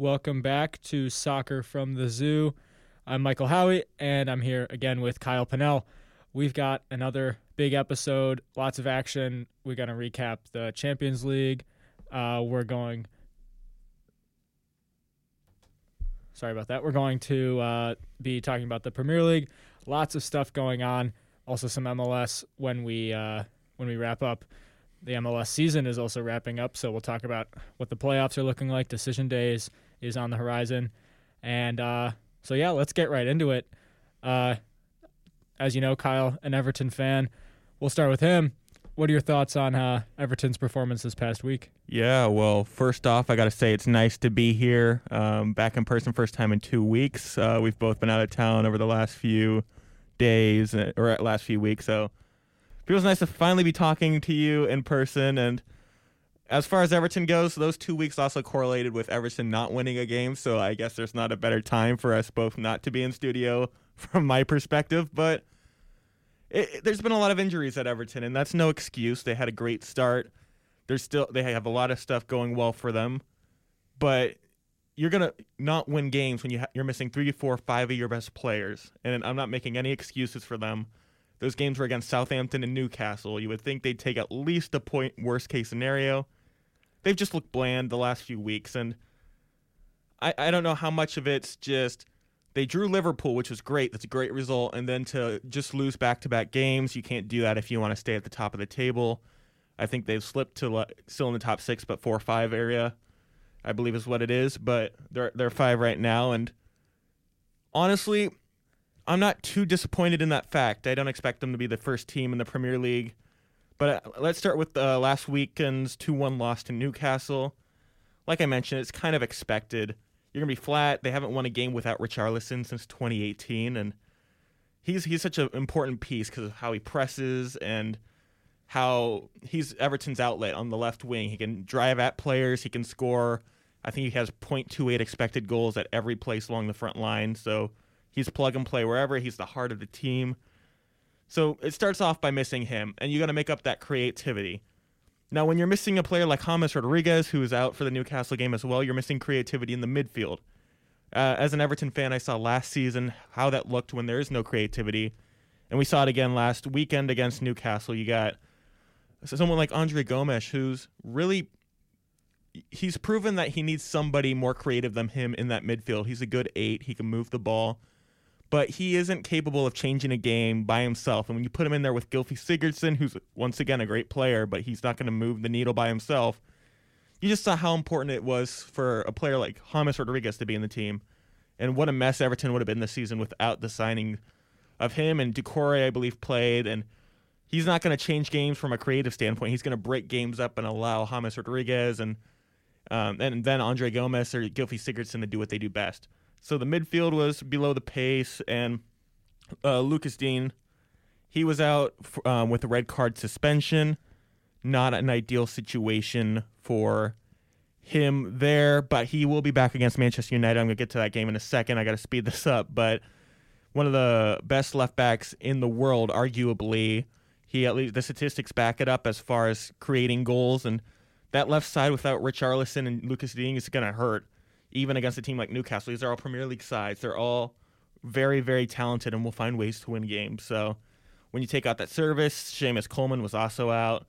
Welcome back to Soccer from the Zoo. I'm Michael Howie, and I'm here again with Kyle Pinnell. We've got another big episode, lots of action. We're going to recap the Champions League. Uh, we're going. Sorry about that. We're going to uh, be talking about the Premier League. Lots of stuff going on. Also, some MLS when we uh, when we wrap up. The MLS season is also wrapping up, so we'll talk about what the playoffs are looking like. Decision days is on the horizon, and uh, so yeah, let's get right into it. Uh, as you know, Kyle, an Everton fan. We'll start with him. What are your thoughts on uh, Everton's performance this past week? Yeah, well, first off, I got to say it's nice to be here, um, back in person, first time in two weeks. Uh, we've both been out of town over the last few days uh, or last few weeks, so it feels nice to finally be talking to you in person. And as far as Everton goes, those two weeks also correlated with Everton not winning a game, so I guess there's not a better time for us both not to be in studio from my perspective, but it, it, there's been a lot of injuries at Everton, and that's no excuse. They had a great start. There's still they have a lot of stuff going well for them, but you're gonna not win games when you ha- you're missing three, four, five of your best players. And I'm not making any excuses for them. Those games were against Southampton and Newcastle. You would think they'd take at least a point, worst case scenario. They've just looked bland the last few weeks, and I, I don't know how much of it's just they drew Liverpool, which was great. That's a great result. And then to just lose back to back games, you can't do that if you want to stay at the top of the table. I think they've slipped to still in the top six, but four or five area, I believe is what it is. But they're they're five right now, and honestly, I'm not too disappointed in that fact. I don't expect them to be the first team in the Premier League. But uh, let's start with uh, last weekend's 2 1 loss to Newcastle. Like I mentioned, it's kind of expected you're gonna be flat. They haven't won a game without Richarlison since 2018, and he's he's such an important piece because of how he presses and how he's Everton's outlet on the left wing. He can drive at players. He can score. I think he has .28 expected goals at every place along the front line. So he's plug and play wherever. He's the heart of the team. So it starts off by missing him, and you got to make up that creativity. Now, when you're missing a player like James Rodriguez, who is out for the Newcastle game as well, you're missing creativity in the midfield. Uh, as an Everton fan, I saw last season how that looked when there is no creativity, and we saw it again last weekend against Newcastle. You got someone like Andre Gomes, who's really he's proven that he needs somebody more creative than him in that midfield. He's a good eight. He can move the ball but he isn't capable of changing a game by himself. And when you put him in there with Gylfi Sigurdsson, who's once again a great player, but he's not going to move the needle by himself, you just saw how important it was for a player like James Rodriguez to be in the team. And what a mess Everton would have been this season without the signing of him. And Doucouré, I believe, played. And he's not going to change games from a creative standpoint. He's going to break games up and allow James Rodriguez and um, and then Andre Gomes or Gylfi Sigurdsson to do what they do best. So the midfield was below the pace, and uh, Lucas Digne, he was out um, with a red card suspension. Not an ideal situation for him there, but he will be back against Manchester United. I'm going to get to that game in a second. I got to speed this up, but one of the best left backs in the world, arguably. He at least the statistics back it up as far as creating goals, and that left side without Richarlison and Lucas Digne is going to hurt even against a team like Newcastle. These are all Premier League sides. They're all very, very talented and will find ways to win games. So when you take out that service, Seamus Coleman was also out.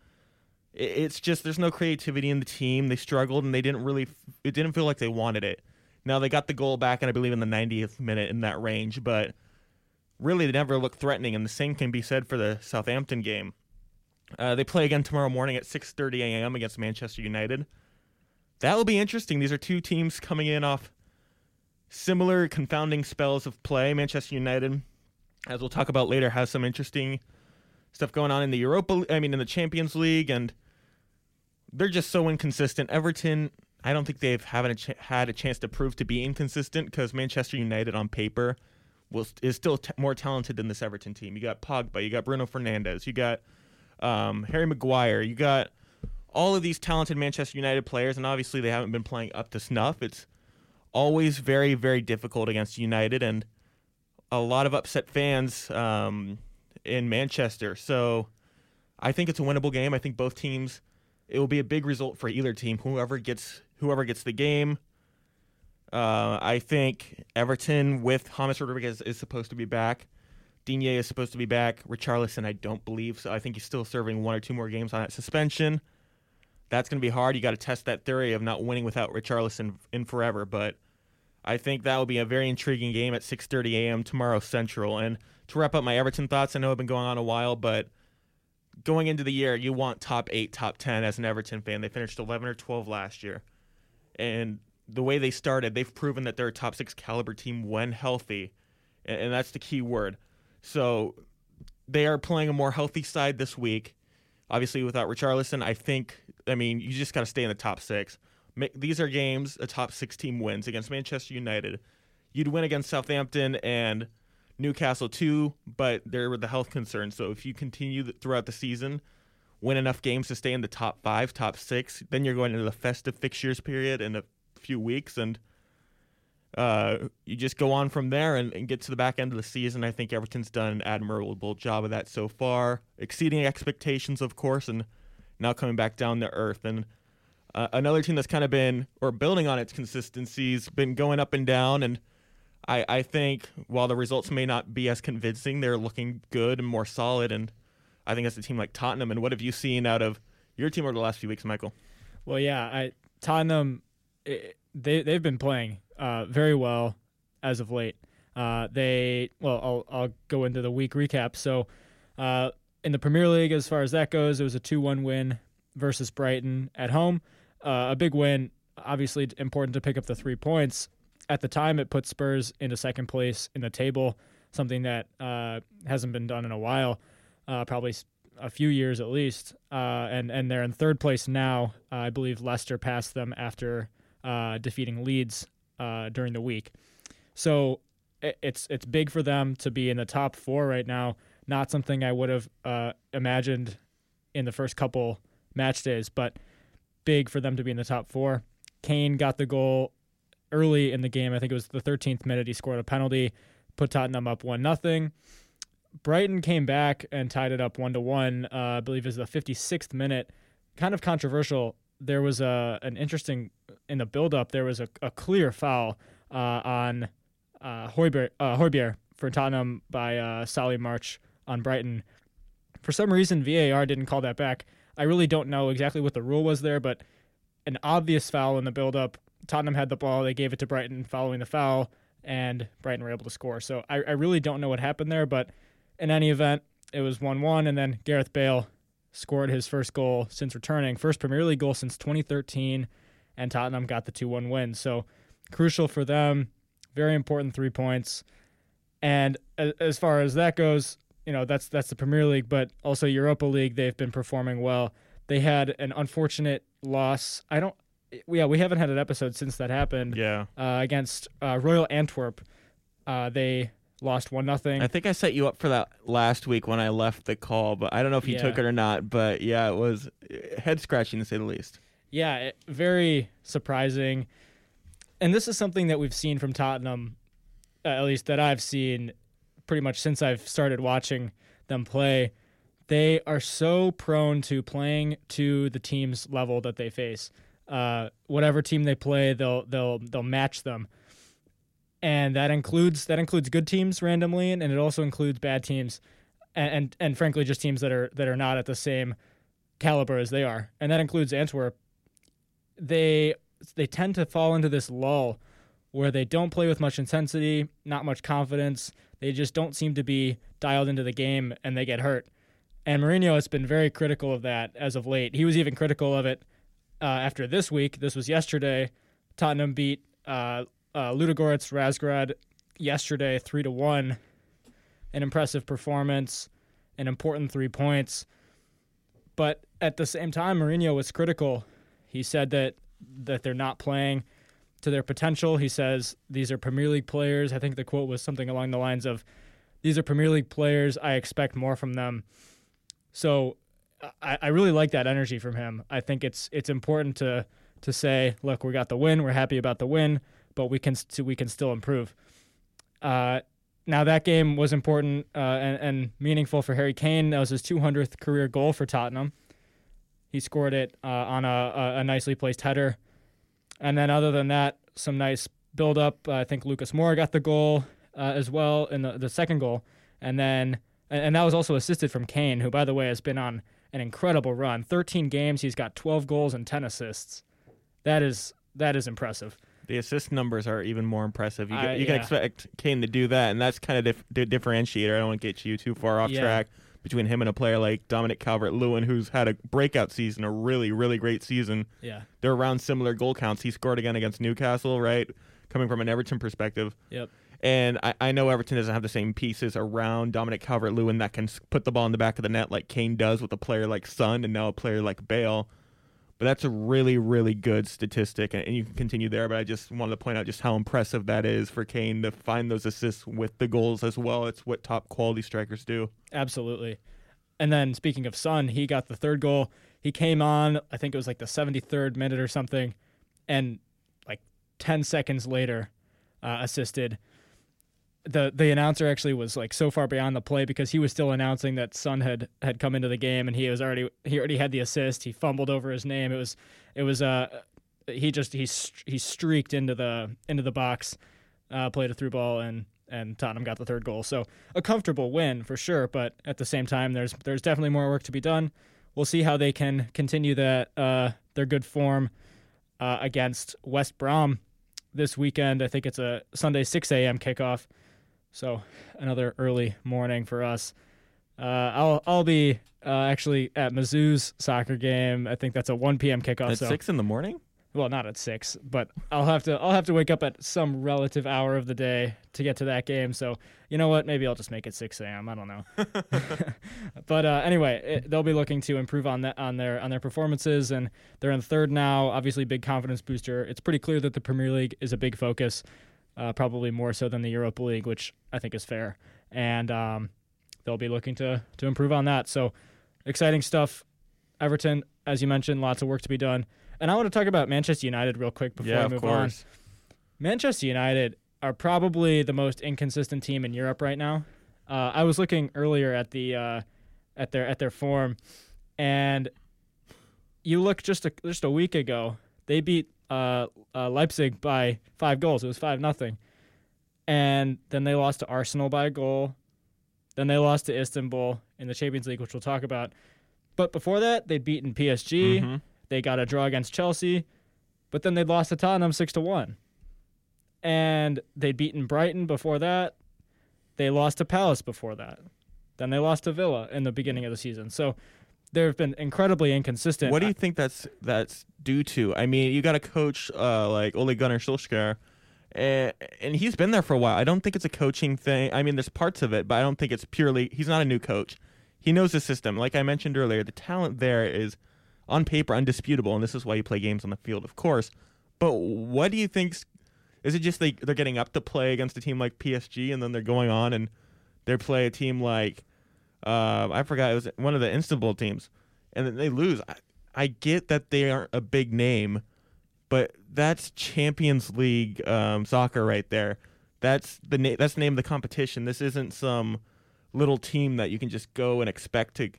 It's just there's no creativity in the team. They struggled and they didn't really. It didn't feel like they wanted it. Now they got the goal back, and I believe in the 90th minute in that range, but really they never looked threatening. And the same can be said for the Southampton game. Uh, they play again tomorrow morning at 6:30 a.m. against Manchester United that will be interesting. These are two teams coming in off similar confounding spells of play. Manchester United, as we'll talk about later, has some interesting stuff going on in the Europa. I mean, in the Champions League, and they're just so inconsistent. Everton, I don't think they've haven't had a chance to prove to be inconsistent because Manchester United on paper will is still t- more talented than this Everton team. You got Pogba, you got Bruno Fernandes, you got um, Harry Maguire, you got all of these talented Manchester United players, and obviously they haven't been playing up to snuff. It's always very, very difficult against United, and a lot of upset fans um, in Manchester. So I think it's a winnable game. I think both teams. It will be a big result for either team. Whoever gets whoever gets the game. Uh, I think Everton with James Rodriguez is supposed to be back. Digne is supposed to be back. Richarlison, I don't believe so. I think he's still serving one or two more games on that suspension. That's going to be hard. You got to test that theory of not winning without Richarlison in forever. But I think that will be a very intriguing game at 6:30 a.m. tomorrow Central. And to wrap up my Everton thoughts, I know I've been going on a while, but going into the year, you want top eight, top ten as an Everton fan. They finished 11 or 12 last year, and the way they started, they've proven that they're a top six caliber team when healthy, and that's the key word. So they are playing a more healthy side this week. Obviously, without Richarlison, I think, I mean, you just got to stay in the top six. These are games a top six team wins against Manchester United. You'd win against Southampton and Newcastle too, but there were the health concerns. So if you continue throughout the season, win enough games to stay in the top five, top six, then you're going into the festive fixtures period in a few weeks, and uh, you just go on from there and, and, get to the back end of the season. I think Everton's done an admirable job of that so far, exceeding expectations, of course, and now coming back down to earth. And uh, another team that's kind of been, or building on its consistencies, been going up and down. And I, I think while the results may not be as convincing, they're looking good and more solid. And I think that's a team like Tottenham. And what have you seen out of your team over the last few weeks, Michael? Well, yeah, I, Tottenham, it, they they've been playing uh, very well as of late. Uh, they well, I'll I'll go into the week recap. So, uh, in the Premier League, as far as that goes, it was a two-one win versus Brighton at home. Uh, a big win. Obviously, important to pick up the three points. At the time, it put Spurs into second place in the table, something that uh, hasn't been done in a while, uh, probably a few years at least. and and they're in third place now. I believe Leicester passed them after defeating Leeds uh, during the week. So it's it's big for them to be in the top four right now. Not something I would have uh, imagined in the first couple match days, but big for them to be in the top four. Kane got the goal early in the game. I think it was the 13th minute. He scored a penalty, put Tottenham up one nothing. Brighton came back and tied it up one to one. Uh, I believe was the 56th minute. Kind of controversial there was a an interesting in the build up. There was a, a clear foul uh, on uh, uh, for Tottenham by uh, Solly March on Brighton. For some reason, VAR didn't call that back. I really don't know exactly what the rule was there, but an obvious foul in the build up. Tottenham had the ball. They gave it to Brighton following the foul, and Brighton were able to score. So I, I really don't know what happened there, but in any event, it was 1 1, and then Gareth Bale scored his first goal since returning, first Premier League goal since 2013, and Tottenham got the 2 1 win. So crucial for them. Very important three points. And as far as that goes, you know that's that's the Premier League, but also Europa League. They've been performing well. They had an unfortunate loss. I don't. Yeah, we haven't had an episode since that happened. Yeah. Uh, against uh, Royal Antwerp, uh, they lost one nothing. I think I set you up for that last week when I left the call, but I don't know if you yeah. took it or not. But yeah, it was head scratching to say the least. Yeah, it, very surprising. And this is something that we've seen from Tottenham, uh, at least that I've seen pretty much since I've started watching them play. They are so prone to playing to the team's level that they face. Uh, whatever team they play, they'll they'll they'll match them and that includes that includes good teams randomly, and, and it also includes bad teams, and, and, and frankly just teams that are that are not at the same caliber as they are, and that includes Antwerp. They they tend to fall into this lull where they don't play with much intensity, not much confidence. They just don't seem to be dialed into the game, and they get hurt. And Mourinho has been very critical of that as of late. He was even critical of it uh, after this week. This was yesterday. Tottenham beat uh, uh, Ludogorets Razgrad yesterday, three to one. An impressive performance, an important three points. But at the same time, Mourinho was critical. He said that that they're not playing to their potential. He says these are Premier League players. I think the quote was something along the lines of, "These are Premier League players. I expect more from them." So I, I really like that energy from him. I think it's it's important to to say, "Look, we got the win. We're happy about the win." but we can we can still improve. Uh, now that game was important uh, and, and, meaningful for Harry Kane. That was his 200th career goal for Tottenham. He scored it uh, on a, a, nicely placed header, and then other than that, some nice build up. Uh, I think Lucas Moura got the goal uh, as well in the, the second goal, and then and, and that was also assisted from Kane, who by the way has been on an incredible run. 13 games, he's got 12 goals and 10 assists. That is that is impressive. The assist numbers are even more impressive. You, Uh, can, you can expect Kane to do that, and that's kind of dif- the differentiator. I don't want to get you too far off Yeah. track between him and a player like Dominic Calvert-Lewin, who's had a breakout season, a really, really great season. Yeah. They're around similar goal counts. He scored again against Newcastle, right? Coming from an Everton perspective. Yep. And I, I know Everton doesn't have the same pieces around Dominic Calvert Lewin that can put the ball in the back of the net like Kane does with a player like Son and now a player like Bale. But that's a really, really good statistic, and you can continue there. But I just wanted to point out just how impressive that is for Kane to find those assists with the goals as well. It's what top quality strikers do. Absolutely. And then speaking of Son, he got the third goal. He came on, I think it was like the 73rd minute or something, and like 10 seconds later, uh, assisted. The the announcer actually was like so far beyond the play because he was still announcing that Son had had come into the game and he was already he already had the assist. He fumbled over his name. It was it was uh he just he he streaked into the into the box, uh, played a through ball and and Tottenham got the third goal. So a comfortable win for sure, but at the same time, there's there's definitely more work to be done. We'll see how they can continue that uh, their good form uh, against West Brom this weekend. I think it's a Sunday 6 a.m. kickoff, so another early morning for us. Uh, I'll I'll be uh, actually at Mizzou's soccer game. I think that's a 1 p.m. kickoff. At so six in the morning? well, not at six, but I'll have to I'll have to wake up at some relative hour of the day to get to that game. So you know what? Maybe I'll just make it six a.m. I don't know. but uh, anyway, it, they'll be looking to improve on that on their on their performances, and they're in third now. Obviously, big confidence booster. It's pretty clear that the Premier League is a big focus, uh, probably more so than the Europa League, which I think is fair. And um, they'll be looking to to improve on that. So exciting stuff. Everton, as you mentioned, lots of work to be done. And I want to talk about Manchester United real quick before yeah, I move on. course. Manchester United are probably the most inconsistent team in Europe right now. Uh, I was looking earlier at the uh, at their at their form, and you look just a just a week ago they beat uh, uh, Leipzig by five goals. It was five nothing, and then they lost to Arsenal by a goal. Then they lost to Istanbul in the Champions League, which we'll talk about. But before that, they'd beaten PSG. Mhm. They got a draw against Chelsea, but then they'd lost to Tottenham six to one. And they'd beaten Brighton before that. They lost to Palace before that. Then they lost to Villa in the beginning of the season. So they've been incredibly inconsistent. What do you think that's that's due to? I mean, you got a coach uh, like Ole Gunnar Solskjaer, and, and he's been there for a while. I don't think it's a coaching thing. I mean, there's parts of it, but I don't think it's purely. He's not a new coach. He knows the system. Like I mentioned earlier, the talent there is on paper undisputable, and this is why you play games on the field, of course. But what do you think? Is it just they they're getting up to play against a team like PSG, and then they're going on and they play a team like uh, I forgot it was one of the Istanbul teams, and then they lose. I, I get that they aren't a big name, but that's Champions League um, soccer right there. That's the na- that's the name of the competition. This isn't some little team that you can just go and expect to.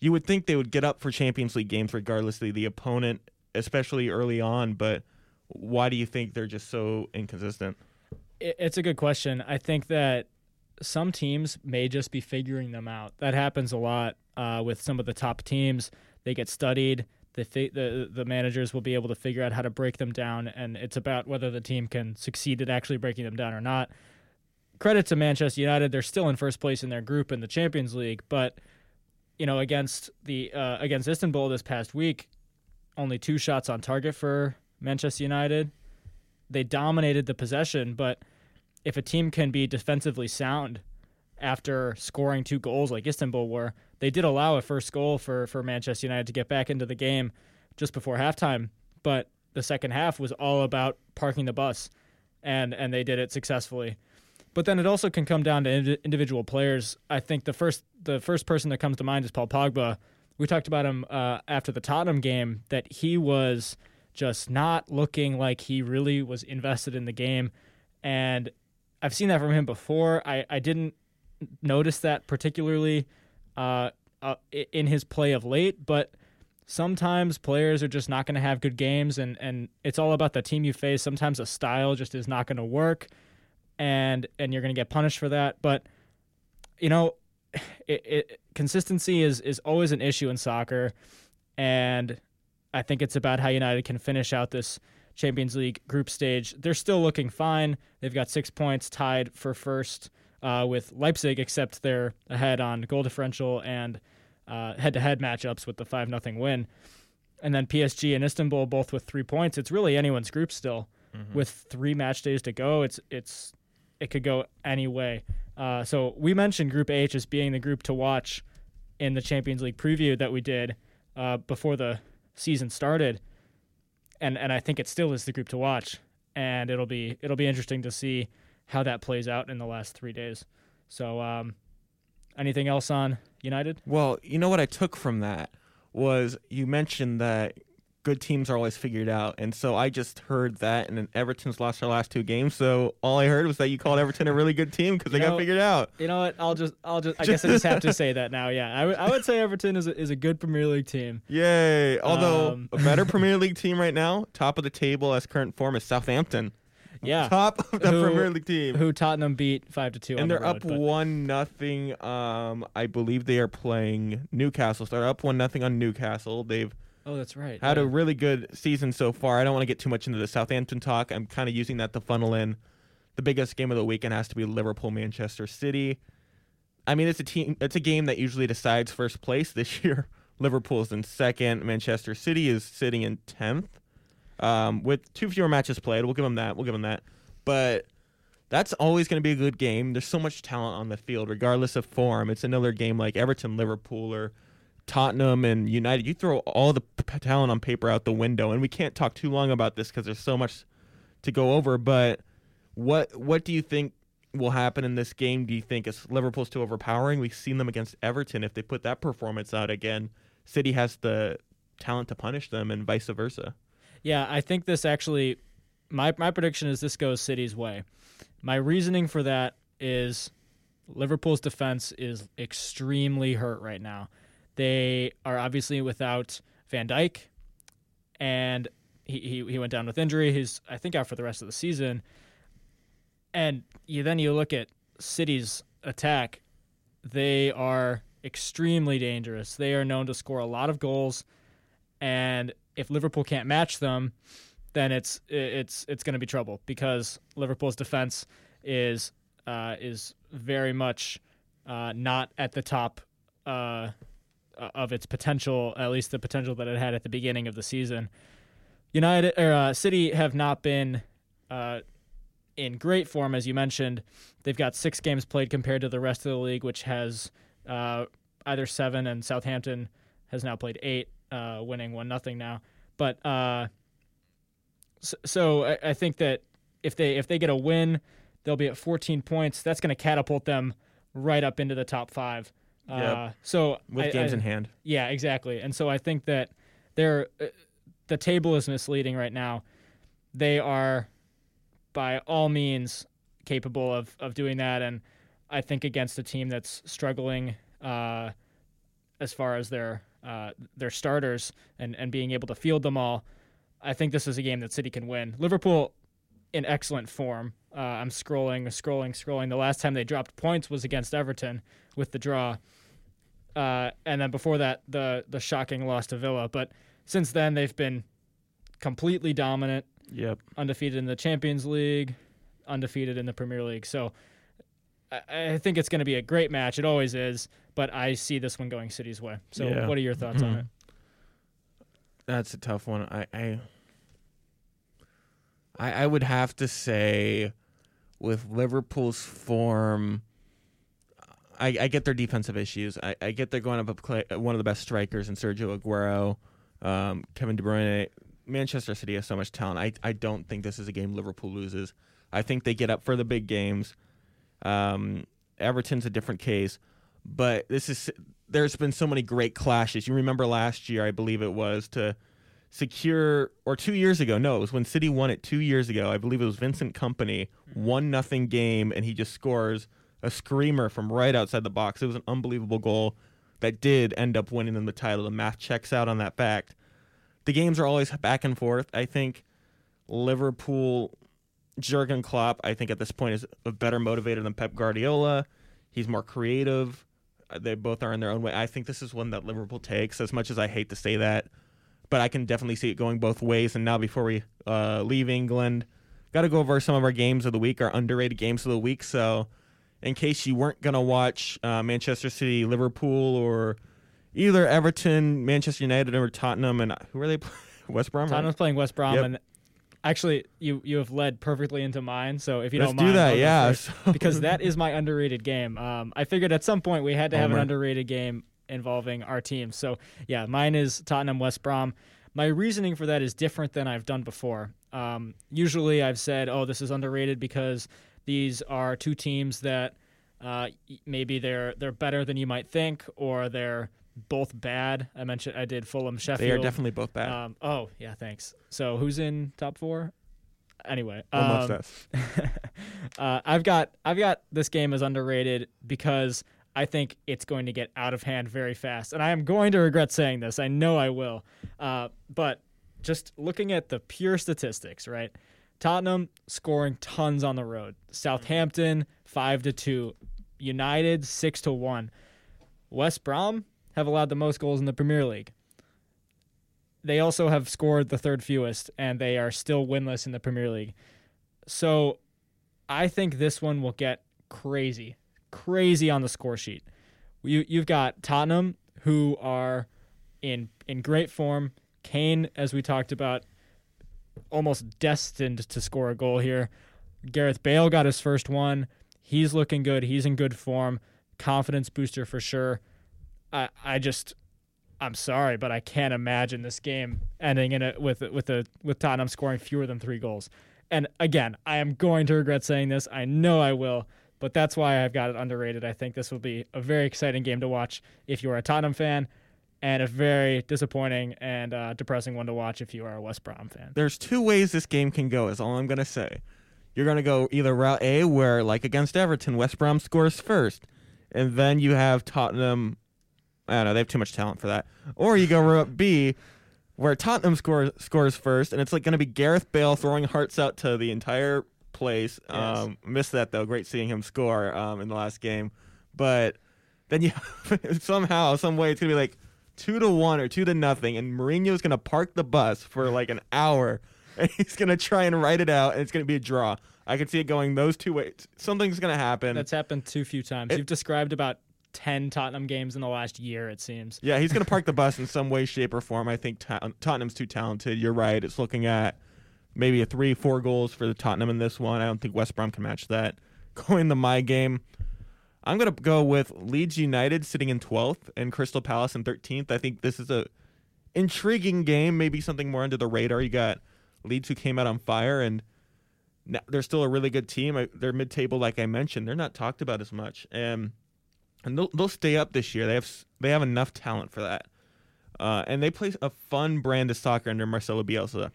You would think they would get up for Champions League games regardless of the opponent, especially early on. But why do you think they're just so inconsistent? It's a good question. I think that some teams may just be figuring them out. That happens a lot uh, with some of the top teams. They get studied. The, fi- the the managers will be able to figure out how to break them down, and it's about whether the team can succeed at actually breaking them down or not. Credit to Manchester United; they're still in first place in their group in the Champions League, but you know against the uh, against Istanbul this past week, only two shots on target for Manchester United. They dominated the possession, but if a team can be defensively sound after scoring two goals like Istanbul were, they did allow a first goal for, for Manchester United to get back into the game just before halftime. But the second half was all about parking the bus, and, and they did it successfully. But then it also can come down to indi- individual players. I think the first the first person that comes to mind is Paul Pogba. We talked about him uh, after the Tottenham game that he was just not looking like he really was invested in the game, and I've seen that from him before. I, I didn't notice that particularly uh, uh, in his play of late, but sometimes players are just not going to have good games, and and it's all about the team you face. Sometimes a style just is not going to work, and and you're going to get punished for that. But you know, it, it, consistency is is always an issue in soccer, and I think it's about how United can finish out this Champions League group stage. They're still looking fine. They've got six points, tied for first uh, with Leipzig, except they're ahead on goal differential and head to head matchups with the 5 0 win. And then PSG and Istanbul both with three points. It's really anyone's group still. Mm-hmm. With three match days to go, it's it's it could go any way. Uh, so we mentioned Group H as being the group to watch in the Champions League preview that we did uh, before the season started and and I think it still is the group to watch, and it'll be it'll be interesting to see how that plays out in the last three days. So, um, anything else on United? Well, you know what I took from that was you mentioned that good teams are always figured out. And so I just heard that, and then Everton's lost their last two games. So all I heard was that you called Everton a really good team because they know, got figured out. You know what? I'll just, I'll just, I guess I just have to say that now. Yeah, I, w- I would say Everton is a, is a good Premier League team. Yay! Although um, a better Premier League team right now, top of the table as current form is Southampton. Yeah, top of the who, Premier League team. Who Tottenham beat five to two, and they're the road, up one nothing. Um, I believe they are playing Newcastle. So they're up one nothing on Newcastle. They've Oh, that's right. Had yeah. a really good season so far. I don't want to get too much into the Southampton talk. I'm kind of using that to funnel in. The biggest game of the weekend has to be Liverpool Manchester City. I mean, it's a team. It's a game that usually decides first place. This year, Liverpool's in second. Manchester City is sitting in tenth, um, with two fewer matches played. We'll give them that. We'll give them that. But that's always going to be a good game. There's so much talent on the field, regardless of form. It's another game like Everton, Liverpool, or Tottenham and United, you throw all the talent on paper out the window, and we can't talk too long about this because there's so much to go over. But what what do you think will happen in this game? Do you think is Liverpool's too overpowering? We've seen them against Everton. If they put that performance out again, City has the talent to punish them, and vice versa. Yeah, I think this actually. My my prediction is this goes City's way. My reasoning for that is Liverpool's defense is extremely hurt right now. They are obviously without Van Dijk, and he, he, he went down with injury. He's I think out for the rest of the season. And you then you look at City's attack; they are extremely dangerous. They are known to score a lot of goals, and if Liverpool can't match them, then it's it's it's going to be trouble because Liverpool's defense is uh, is very much uh, not at the top uh, of its potential, at least the potential that it had at the beginning of the season. United or uh, City have not been uh, in great form, as you mentioned. They've got six games played compared to the rest of the league, which has uh, either seven, and Southampton has now played eight, uh, winning one nothing now. But uh, so, so I, I think that if they if they get a win, they'll be at 14 points. That's going to catapult them right up into the top five. Yep. Uh, so with I, games I, in hand. Yeah, exactly. And so I think that they're uh, the table is misleading right now. They are by all means capable of of doing that, and I think against a team that's struggling uh, as far as their uh, their starters and and being able to field them all, I think this is a game that City can win. Liverpool in excellent form. Uh, I'm scrolling, scrolling, scrolling. The last time they dropped points was against Everton with the draw. Uh, and then before that, the the shocking loss to Villa. But since then, they've been completely dominant. Yep. Undefeated in the Champions League, undefeated in the Premier League. So I, I think it's going to be a great match. It always is. But I see this one going City's way. So yeah. what are your thoughts on it? That's a tough one. I, I I I would have to say with Liverpool's form I, I get their defensive issues. I, I get they're going up play, one of the best strikers in Sergio Aguero, um, Kevin De Bruyne. Manchester City has so much talent. I, I don't think this is a game Liverpool loses. I think they get up for the big games. Um, Everton's a different case, but this is there's been so many great clashes. You remember last year, I believe it was to secure or two years ago. No, it was when City won it two years ago. I believe it was Vincent Kompany one nothing game, and he just scores a screamer from right outside the box. It was an unbelievable goal. that did end up winning them the title. The math checks out on that fact. The games are always back and forth. I think Liverpool, Jurgen Klopp, I think at this point is a better motivator than Pep Guardiola. He's more creative. Uh, They both are in their own way. I think this is one that Liverpool takes, as much as I hate to say that. But I can definitely see it going both ways. And now, before we uh, leave England, got to go over some of our games of the week, our underrated games of the week. So, in case you weren't going to watch uh, Manchester City, Liverpool, or either Everton, Manchester United, or Tottenham, and uh, who are they? playing? West Brom. right? Tottenham's playing West Brom, Yep. and actually, you you have led perfectly into mine. So if you Let's don't do mind, that. I'll go Yeah. first, So- because that is my underrated game. Um, I figured at some point we had to have Homer. an underrated game involving our team. So yeah, mine is Tottenham West Brom. My reasoning for that is different than I've done before. Um, usually, I've said, "Oh, this is underrated because these are two teams that uh, maybe they're they're better than you might think, or they're both bad." I mentioned I did Fulham Sheffield. they are definitely both bad. Um, oh yeah, thanks. So who's in top four? Anyway, um, uh, I've got I've got this game as underrated because I think it's going to get out of hand very fast, and I am going to regret saying this. I know I will, uh, but just looking at the pure statistics, right? Tottenham scoring tons on the road. Southampton five to two, United six to one. West Brom have allowed the most goals in the Premier League. They also have scored the third fewest, and they are still winless in the Premier League. So I think this one will get crazy, crazy on the score sheet. You you've got Tottenham who are in in great form. Kane, as we talked about, almost destined to score a goal here. Gareth Bale got his first one. He's looking good. He's in good form. Confidence booster for sure. I I just I'm sorry, but I can't imagine this game ending in a with with a with Tottenham scoring fewer than three goals. And again, I am going to regret saying this. I know I will, but that's why I've got it underrated. I think this will be a very exciting game to watch if you are a Tottenham fan, and a very disappointing and uh, depressing one to watch if you are a West Brom fan. There's two ways this game can go. Is all I'm gonna say. You're gonna go either route A, where like against Everton, West Brom scores first, and then you have Tottenham. I don't know. They have too much talent for that. Or you go route B, where Tottenham scores scores first, and it's like gonna be Gareth Bale throwing hearts out to the entire place. Yes. Um, missed that though. Great seeing him score um, in the last game, but then you somehow, some way, it's gonna be like two to one or two to nothing, and Mourinho's gonna park the bus for like an hour, and he's gonna try and write it out, and it's gonna be a draw. I can see it going those two ways. Something's gonna happen. That's happened too few times. It- You've described about ten Tottenham games in the last year. It seems. yeah, he's gonna park the bus in some way, shape, or form. I think Ta- Tottenham's too talented. You're right. It's looking at maybe a three, four goals for the Tottenham in this one. I don't think West Brom can match that. Going to my game. I'm gonna go with Leeds United sitting in 12th and Crystal Palace in 13th. I think this is a intriguing game, maybe something more under the radar. You got Leeds who came out on fire, and they're still a really good team. They're mid-table, like I mentioned. They're not talked about as much, and and they'll, they'll stay up this year. They have they have enough talent for that, uh, and they play a fun brand of soccer under Marcelo Bielsa.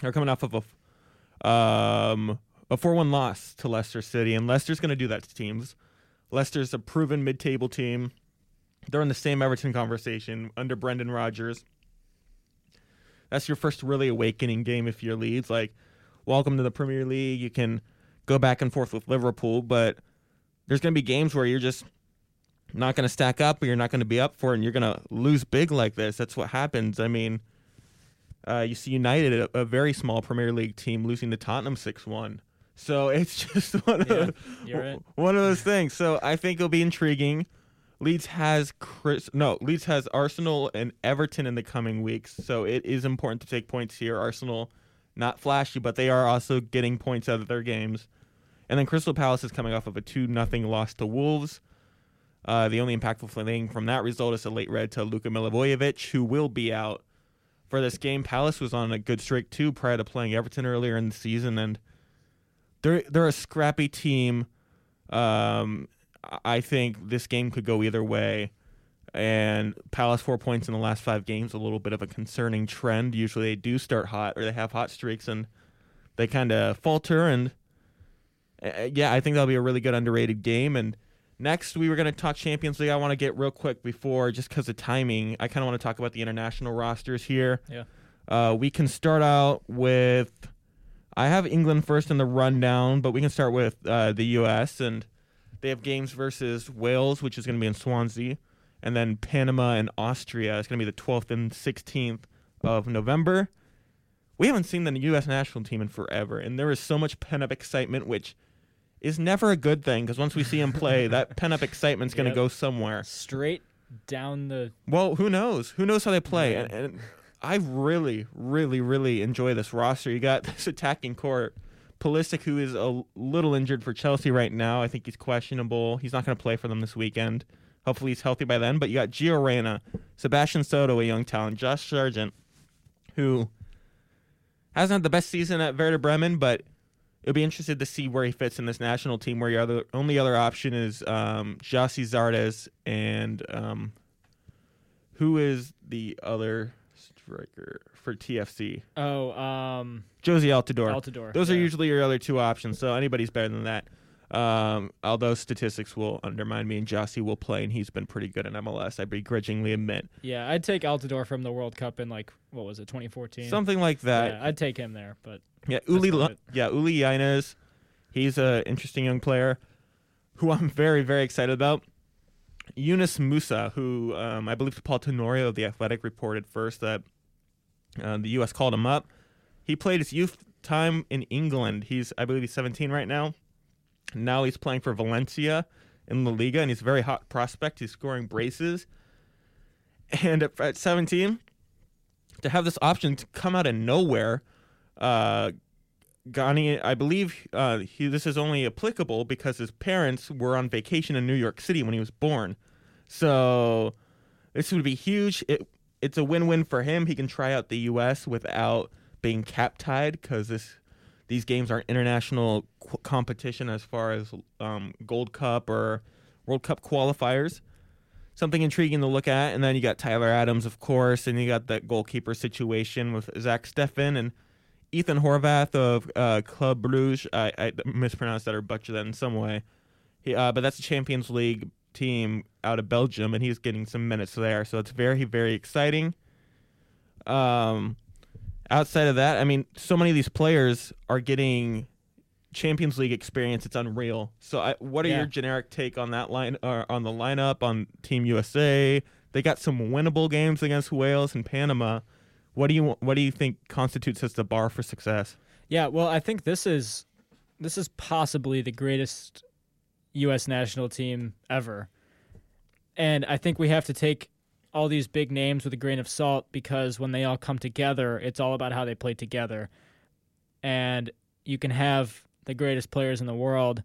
They're coming off of a um, a four-one loss to Leicester City, and Leicester's going to do that to teams. Leicester's a proven mid-table team. They're in the same Everton conversation under Brendan Rodgers. That's your first really awakening game if you're Leeds. Like, welcome to the Premier League. You can go back and forth with Liverpool, but there's going to be games where you're just not going to stack up or you're not going to be up for it and you're going to lose big like this. That's what happens. I mean, uh, you see United, a, a very small Premier League team, losing to Tottenham 6 1. So it's just one of, Yeah, right. one of those things. So I think it'll be intriguing. Leeds has Chris no, Leeds has Arsenal and Everton in the coming weeks. So it is important to take points here. Arsenal not flashy, but they are also getting points out of their games. And then Crystal Palace is coming off of a 2 nothing loss to Wolves. Uh, the only impactful thing from that result is a late red to Luka Milivojevic, who will be out for this game. Palace was on a good streak too prior to playing Everton earlier in the season, and they're they're a scrappy team. Um, I think this game could go either way. And Palace four points in the last five games, a little bit of a concerning trend. Usually they do start hot or they have hot streaks and they kind of falter. And uh, yeah, I think that'll be a really good underrated game. And Next, we were going to talk Champions League. I want to get real quick before, just because of timing, I kind of want to talk about the international rosters here. Yeah. Uh, we can start out with. I have England first in the rundown, but we can start with uh, the U.S. and they have games versus Wales, which is going to be in Swansea, and then Panama and Austria. It's going to be the 12th and 16th of November. We haven't seen the U.S. national team in forever, and there is so much pent up excitement, which is never a good thing because once we see them play, that pent up excitement's going to Yep. go somewhere. Straight down the. Well, who knows? Who knows how they play? And, and I really, really, really enjoy this roster. You got this attacking core. Pulisic, who is a little injured for Chelsea right now. I think he's questionable. He's not going to play for them this weekend. Hopefully, he's healthy by then. But you got Gio Reyna, Sebastian Soto, a young talent, Josh Sargent, who hasn't had the best season at Werder Bremen, but it'll be interested to see where he fits in this national team. Where your other only other option is um, Gyasi Zardes and um, who is the other striker for TFC? Oh, um, Jozy Altidore. Altidore. Those are usually your other two options, so anybody's better than that. Um, although statistics will undermine me, and Gyasi will play, and he's been pretty good in MLS. I begrudgingly admit Yeah, I'd take Altidore from the World Cup in like what was it, 2014? something like that. Yeah, I'd take him there, but Yeah, Uli. Yeah, Uli Llanez. He's an interesting young player, who I'm very very excited about. Yunus Musah, who um, I believe Paul Tenorio of the Athletic reported first that uh, the U.S. called him up. He played his youth time in England. He's I believe he's 17 right now. Now he's playing for Valencia in La Liga, and he's a very hot prospect. He's scoring braces. And at, at 17, to have this option to come out of nowhere, uh, Ghani, I believe uh, he, this is only applicable because his parents were on vacation in New York City when he was born. So this would be huge. It, it's a win-win for him. He can try out the U.S. without being cap tied because this these games aren't international qu- competition as far as um, Gold Cup or World Cup qualifiers. Something intriguing to look at, and then you got Tyler Adams, of course, and you got that goalkeeper situation with Zach Steffen and Ethan Horvath of uh, Club Bruges. I, I mispronounced that or butchered that in some way. He, uh, but that's a Champions League team out of Belgium, and he's getting some minutes there. So it's very, very exciting. Um, outside of that, I mean, so many of these players are getting Champions League experience. It's unreal. So, I, what are Yeah. your generic take on that line? Uh, on the lineup on Team USA? They got some winnable games against Wales and Panama. What do you what do you think constitutes as the bar for success? yeah. Well, I think this is this is possibly the greatest U.S. national team ever, and I think we have to take all these big names with a grain of salt because when they all come together, it's all about how they play together, and you can have the greatest players in the world,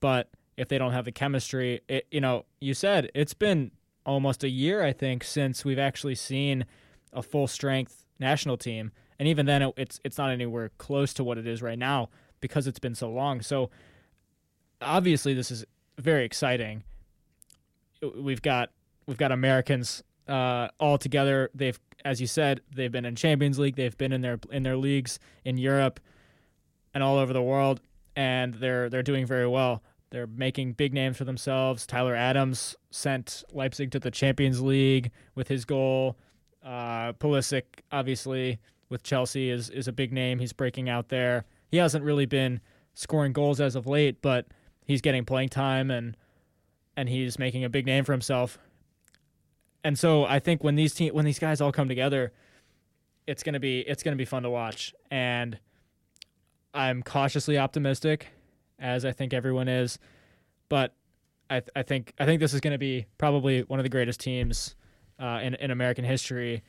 but if they don't have the chemistry, it, you know, you said it's been almost a year, I think, since we've actually seen a full strength national team, and even then, it, it's it's not anywhere close to what it is right now because it's been so long. So obviously, this is very exciting. We've got we've got Americans uh, all together. They've, as you said, they've been in Champions League. They've been in their in their leagues in Europe and all over the world, and they're they're doing very well. They're making big names for themselves. Tyler Adams sent Leipzig to the Champions League with his goal. Uh, Pulisic, obviously, with Chelsea is is a big name. He's breaking out there. He hasn't really been scoring goals as of late, but he's getting playing time and and he's making a big name for himself. And so I think when these team when these guys all come together, it's gonna be it's gonna be fun to watch. And I'm cautiously optimistic, as I think everyone is, but I th- I think I think this is gonna be probably one of the greatest teams uh, in in American history,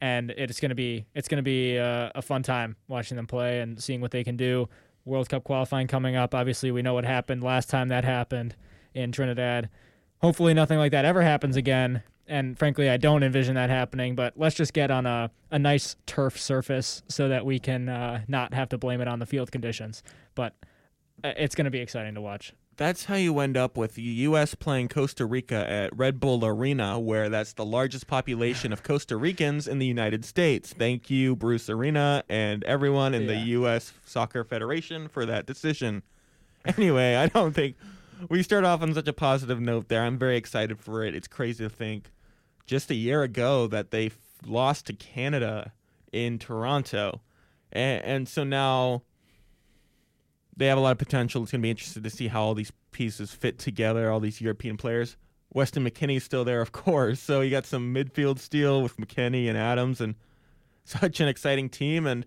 and it's gonna be it's gonna be uh, a fun time watching them play and seeing what they can do. World Cup qualifying coming up. Obviously, we know what happened last time that happened in Trinidad. Hopefully, nothing like that ever happens again. And frankly, I don't envision that happening. But let's just get on a, a nice turf surface so that we can uh, not have to blame it on the field conditions. But uh, it's going to be exciting to watch. That's how you end up with the U.S. playing Costa Rica at Red Bull Arena, where that's the largest population of Costa Ricans in the United States. Thank you, Bruce Arena, and everyone in the U.S. Soccer Federation for that decision. Anyway, I don't think we start off on such a positive note there. I'm very excited for it. It's crazy to think just a year ago that they f- lost to Canada in Toronto. And, and so now they have a lot of potential. It's going to be interesting to see how all these pieces fit together, all these European players. Weston McKennie's still there, of course. So you got some midfield steel with McKennie and Adams, and such an exciting team. And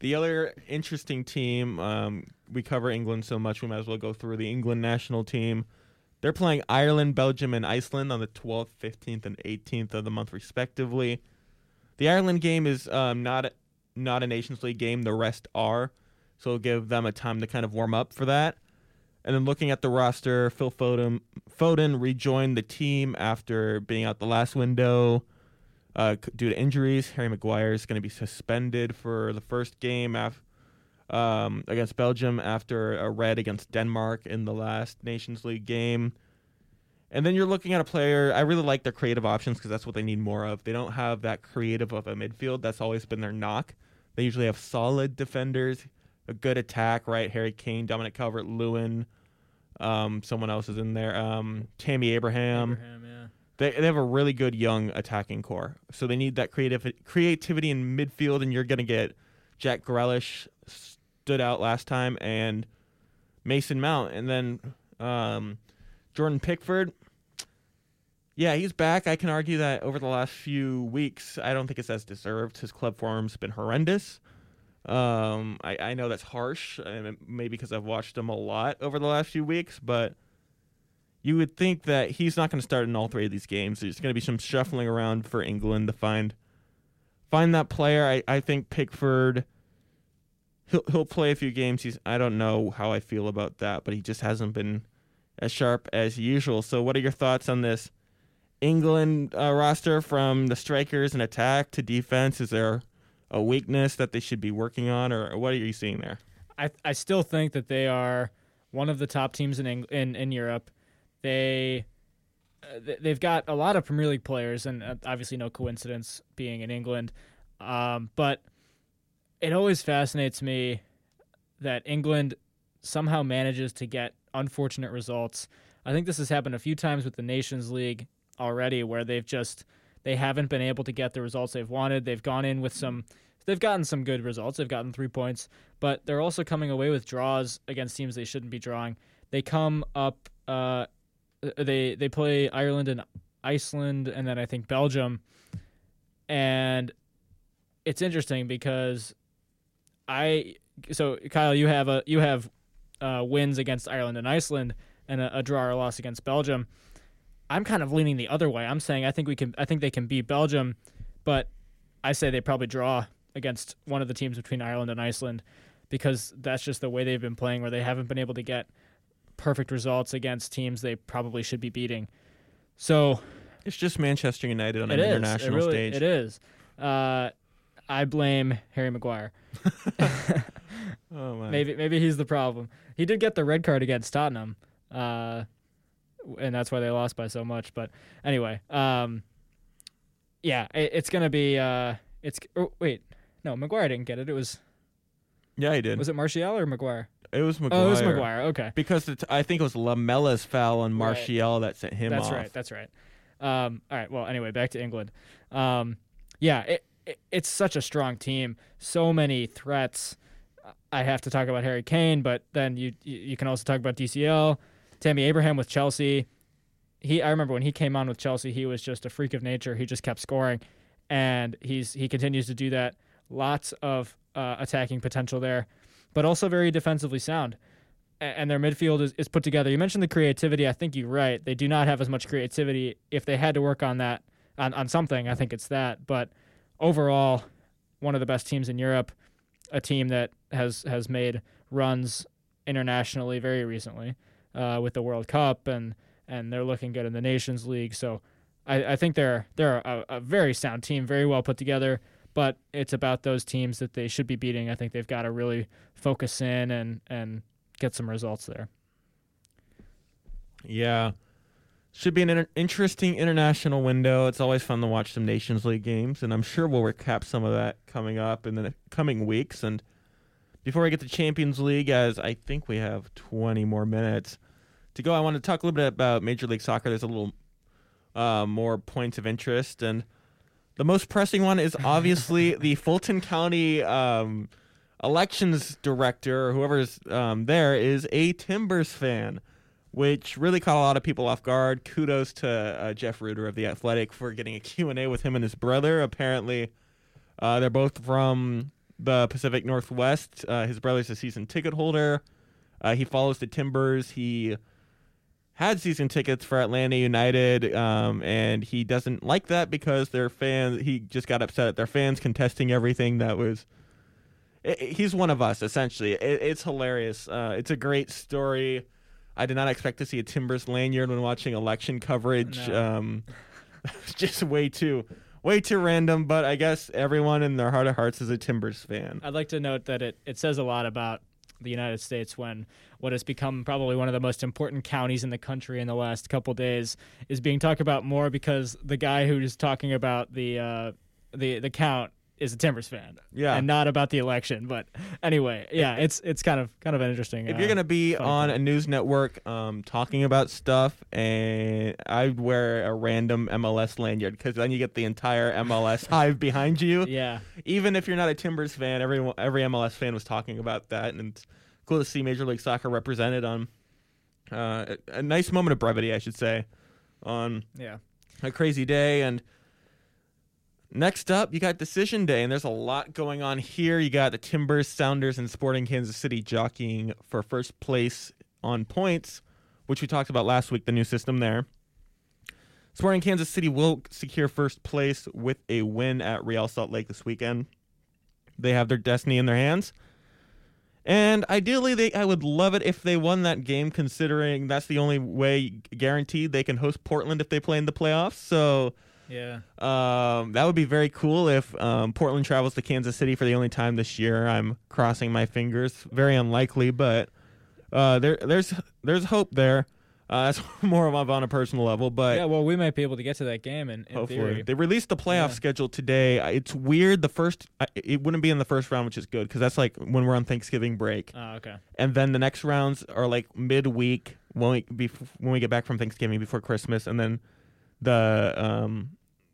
the other interesting team, um, we cover England so much, we might as well go through the England national team. They're playing Ireland, Belgium, and Iceland on the 12th, 15th, and 18th of the month, respectively. The Ireland game is um, not not a Nations League game. The rest are, so it'll give them a time to kind of warm up for that. And then looking at the roster, Phil Foden, Foden rejoined the team after being out the last window uh, due to injuries. Harry Maguire is going to be suspended for the first game af- um, against Belgium after a red against Denmark in the last Nations League game. And then you're looking at a player. I really like their creative options because that's what they need more of. They don't have that creative of a midfield. That's always been their knock. They usually have solid defenders, a good attack, right? Harry Kane, Dominic Calvert Lewin, um, someone else is in there. Um, Tammy Abraham. Abraham, yeah. They, they have a really good young attacking core. So they need that creative creativity in midfield, and you're going to get Jack Grealish stood out last time, and Mason Mount, and then um, Jordan Pickford. Yeah, he's back. I can argue that over the last few weeks, I don't think it's as deserved. His club form's been horrendous. Um, I, I know that's harsh, and maybe because I've watched him a lot over the last few weeks, but you would think that he's not going to start in all three of these games. There's going to be some shuffling around for England to find find that player. I, I think Pickford he'll he'll play a few games. He's I don't know how I feel about that, but he just hasn't been as sharp as usual. So what are your thoughts on this England uh, roster from the strikers and attack to defense? Is there a weakness that they should be working on, or what are you seeing there? I I still think that they are one of the top teams in Eng- in in Europe. They uh, they've got a lot of Premier League players, and uh, obviously no coincidence being in England. Um, but it always fascinates me that England somehow manages to get unfortunate results. I think this has happened a few times with the Nations League already, where they've just they haven't been able to get the results they've wanted. They've gone in with some they've gotten some good results. They've gotten three points, but they're also coming away with draws against teams they shouldn't be drawing. They come up, uh, they they play Ireland and Iceland, and then I think Belgium, and it's interesting because I so Kyle, you have a you have uh, wins against Ireland and Iceland, and a, a draw or loss against Belgium. I'm kind of leaning the other way. I'm saying I think we can. I think they can beat Belgium, but I say they probably draw against one of the teams between Ireland and Iceland because that's just the way they've been playing, where they haven't been able to get perfect results against teams they probably should be beating. So It's just Manchester United on an is. international it really, stage. It is. Uh, I blame Harry Maguire. Oh my. Maybe maybe he's the problem. He did get the red card against Tottenham, uh, and that's why they lost by so much. But anyway, um, yeah, it, it's gonna be. Uh, it's oh, wait, no, Maguire didn't get it. It was Yeah, he did. was it Martial or Maguire? It was Maguire. Oh, it was Maguire. Okay, Because I think it was Lamela's foul on Right. Martial that sent him off. that's off. right. That's right. Um, all right. Well, anyway, back to England. Um, yeah, it, it it's such a strong team. So many threats. I have to talk about Harry Kane, but then you you you can also talk about DCL, Tammy Abraham with Chelsea. He I remember when he came on with Chelsea, he was just a freak of nature. He just kept scoring, and he's he continues to do that. Lots of uh, attacking potential there, but also very defensively sound and their midfield is, is put together. You mentioned the creativity. I think you're right. They do not have as much creativity. If they had to work on that, on, on something, I think it's that. But overall, one of the best teams in Europe, a team that has, has made runs internationally very recently uh, with the World Cup, and, and they're looking good in the Nations League. So I, I think they're, they're a, a very sound team, very well put together. But it's about those teams that they should be beating. I think they've got to really focus in and, and get some results there. Yeah. Should be an inter- interesting international window. It's always fun to watch some Nations League games, and I'm sure we'll recap some of that coming up in the coming weeks. And before I get to Champions League, as I think we have 20 more minutes, to go, I want to talk a little bit about Major League Soccer. There's a little uh, more points of interest, and the most pressing one is obviously the Fulton County um, elections director, or whoever's um, there, is a Timbers fan, which really caught a lot of people off guard. Kudos to uh, Jeff Rueter of the Athletic for getting a Q&A with him and his brother. Apparently, uh, they're both from the Pacific Northwest. Uh, his brother's a season ticket holder. Uh, he follows the Timbers. He had season tickets for Atlanta United, um, and he doesn't like that because their fans. He just got upset at their fans contesting everything that was. It, he's one of us, essentially. It, it's hilarious. Uh, it's a great story. I did not expect to see a Timbers lanyard when watching election coverage. No. Um, just way too, way too random. But I guess everyone in their heart of hearts is a Timbers fan. I'd like to note that it, it says a lot about the United States when what has become probably one of the most important counties in the country in the last couple days is being talked about more because the guy who is talking about the uh, the the count is a Timbers fan, Yeah. and not about the election. But anyway, yeah, it's it's kind of kind of an interesting. If uh, you're gonna be on thing. a news network um, talking about stuff, and I'd wear a random MLS lanyard because then you get the entire MLS hive behind you. yeah, Even if you're not a Timbers fan, every every MLS fan was talking about that, and it's cool to see Major League Soccer represented on uh, a, a nice moment of brevity, I should say, on yeah, a crazy day. And next up, you got Decision Day, and there's a lot going on here. You got the Timbers, Sounders, and Sporting Kansas City jockeying for first place on points, which we talked about last week, the new system there. Sporting Kansas City will secure first place with a win at Real Salt Lake this weekend. They have their destiny in their hands. And ideally, they I would love it if they won that game, considering that's the only way guaranteed they can host Portland if they play in the playoffs. So yeah. um, that would be very cool if um, Portland travels to Kansas City for the only time this year. I'm crossing my fingers. Very unlikely, but uh, there there's there's hope there. Uh, that's more of on a personal level, but yeah, well, we might be able to get to that game in Hopefully, theory. they released the playoff Yeah. schedule today. It's weird. The first, it wouldn't be in the first round, which is good because that's like when we're on Thanksgiving break, Oh, okay. and then the next rounds are like midweek when we bef- when we get back from Thanksgiving before Christmas, and then the um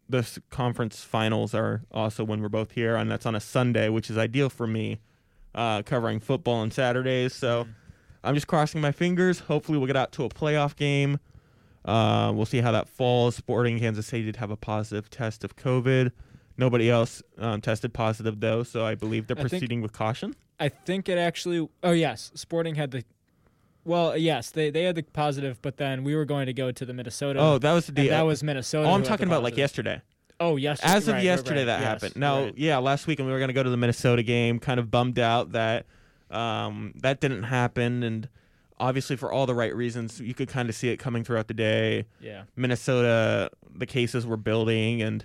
the conference finals are also when we're both here, and that's on a Sunday, which is ideal for me, uh, covering football on Saturdays. So. I'm just crossing my fingers. Hopefully, we'll get out to a playoff game. Uh, we'll see how that falls. Sporting Kansas City did have a positive test of COVID. Nobody else um, tested positive though, so I believe they're I think- proceeding with caution. I think it actually. Oh yes, Sporting had the. Well, yes, they they had the positive, but then we were going to go to the Minnesota. Oh, that was the and deal. that was Minnesota. Oh, I'm talking about like yesterday. Oh, yesterday. As of right, yesterday, right. that Yes, happened. Now, right. yeah, last week when we were going to go to the Minnesota game, kind of bummed out that um, that didn't happen, and obviously for all the right reasons, you could kind of see it coming throughout the day. yeah, Minnesota, the cases were building, and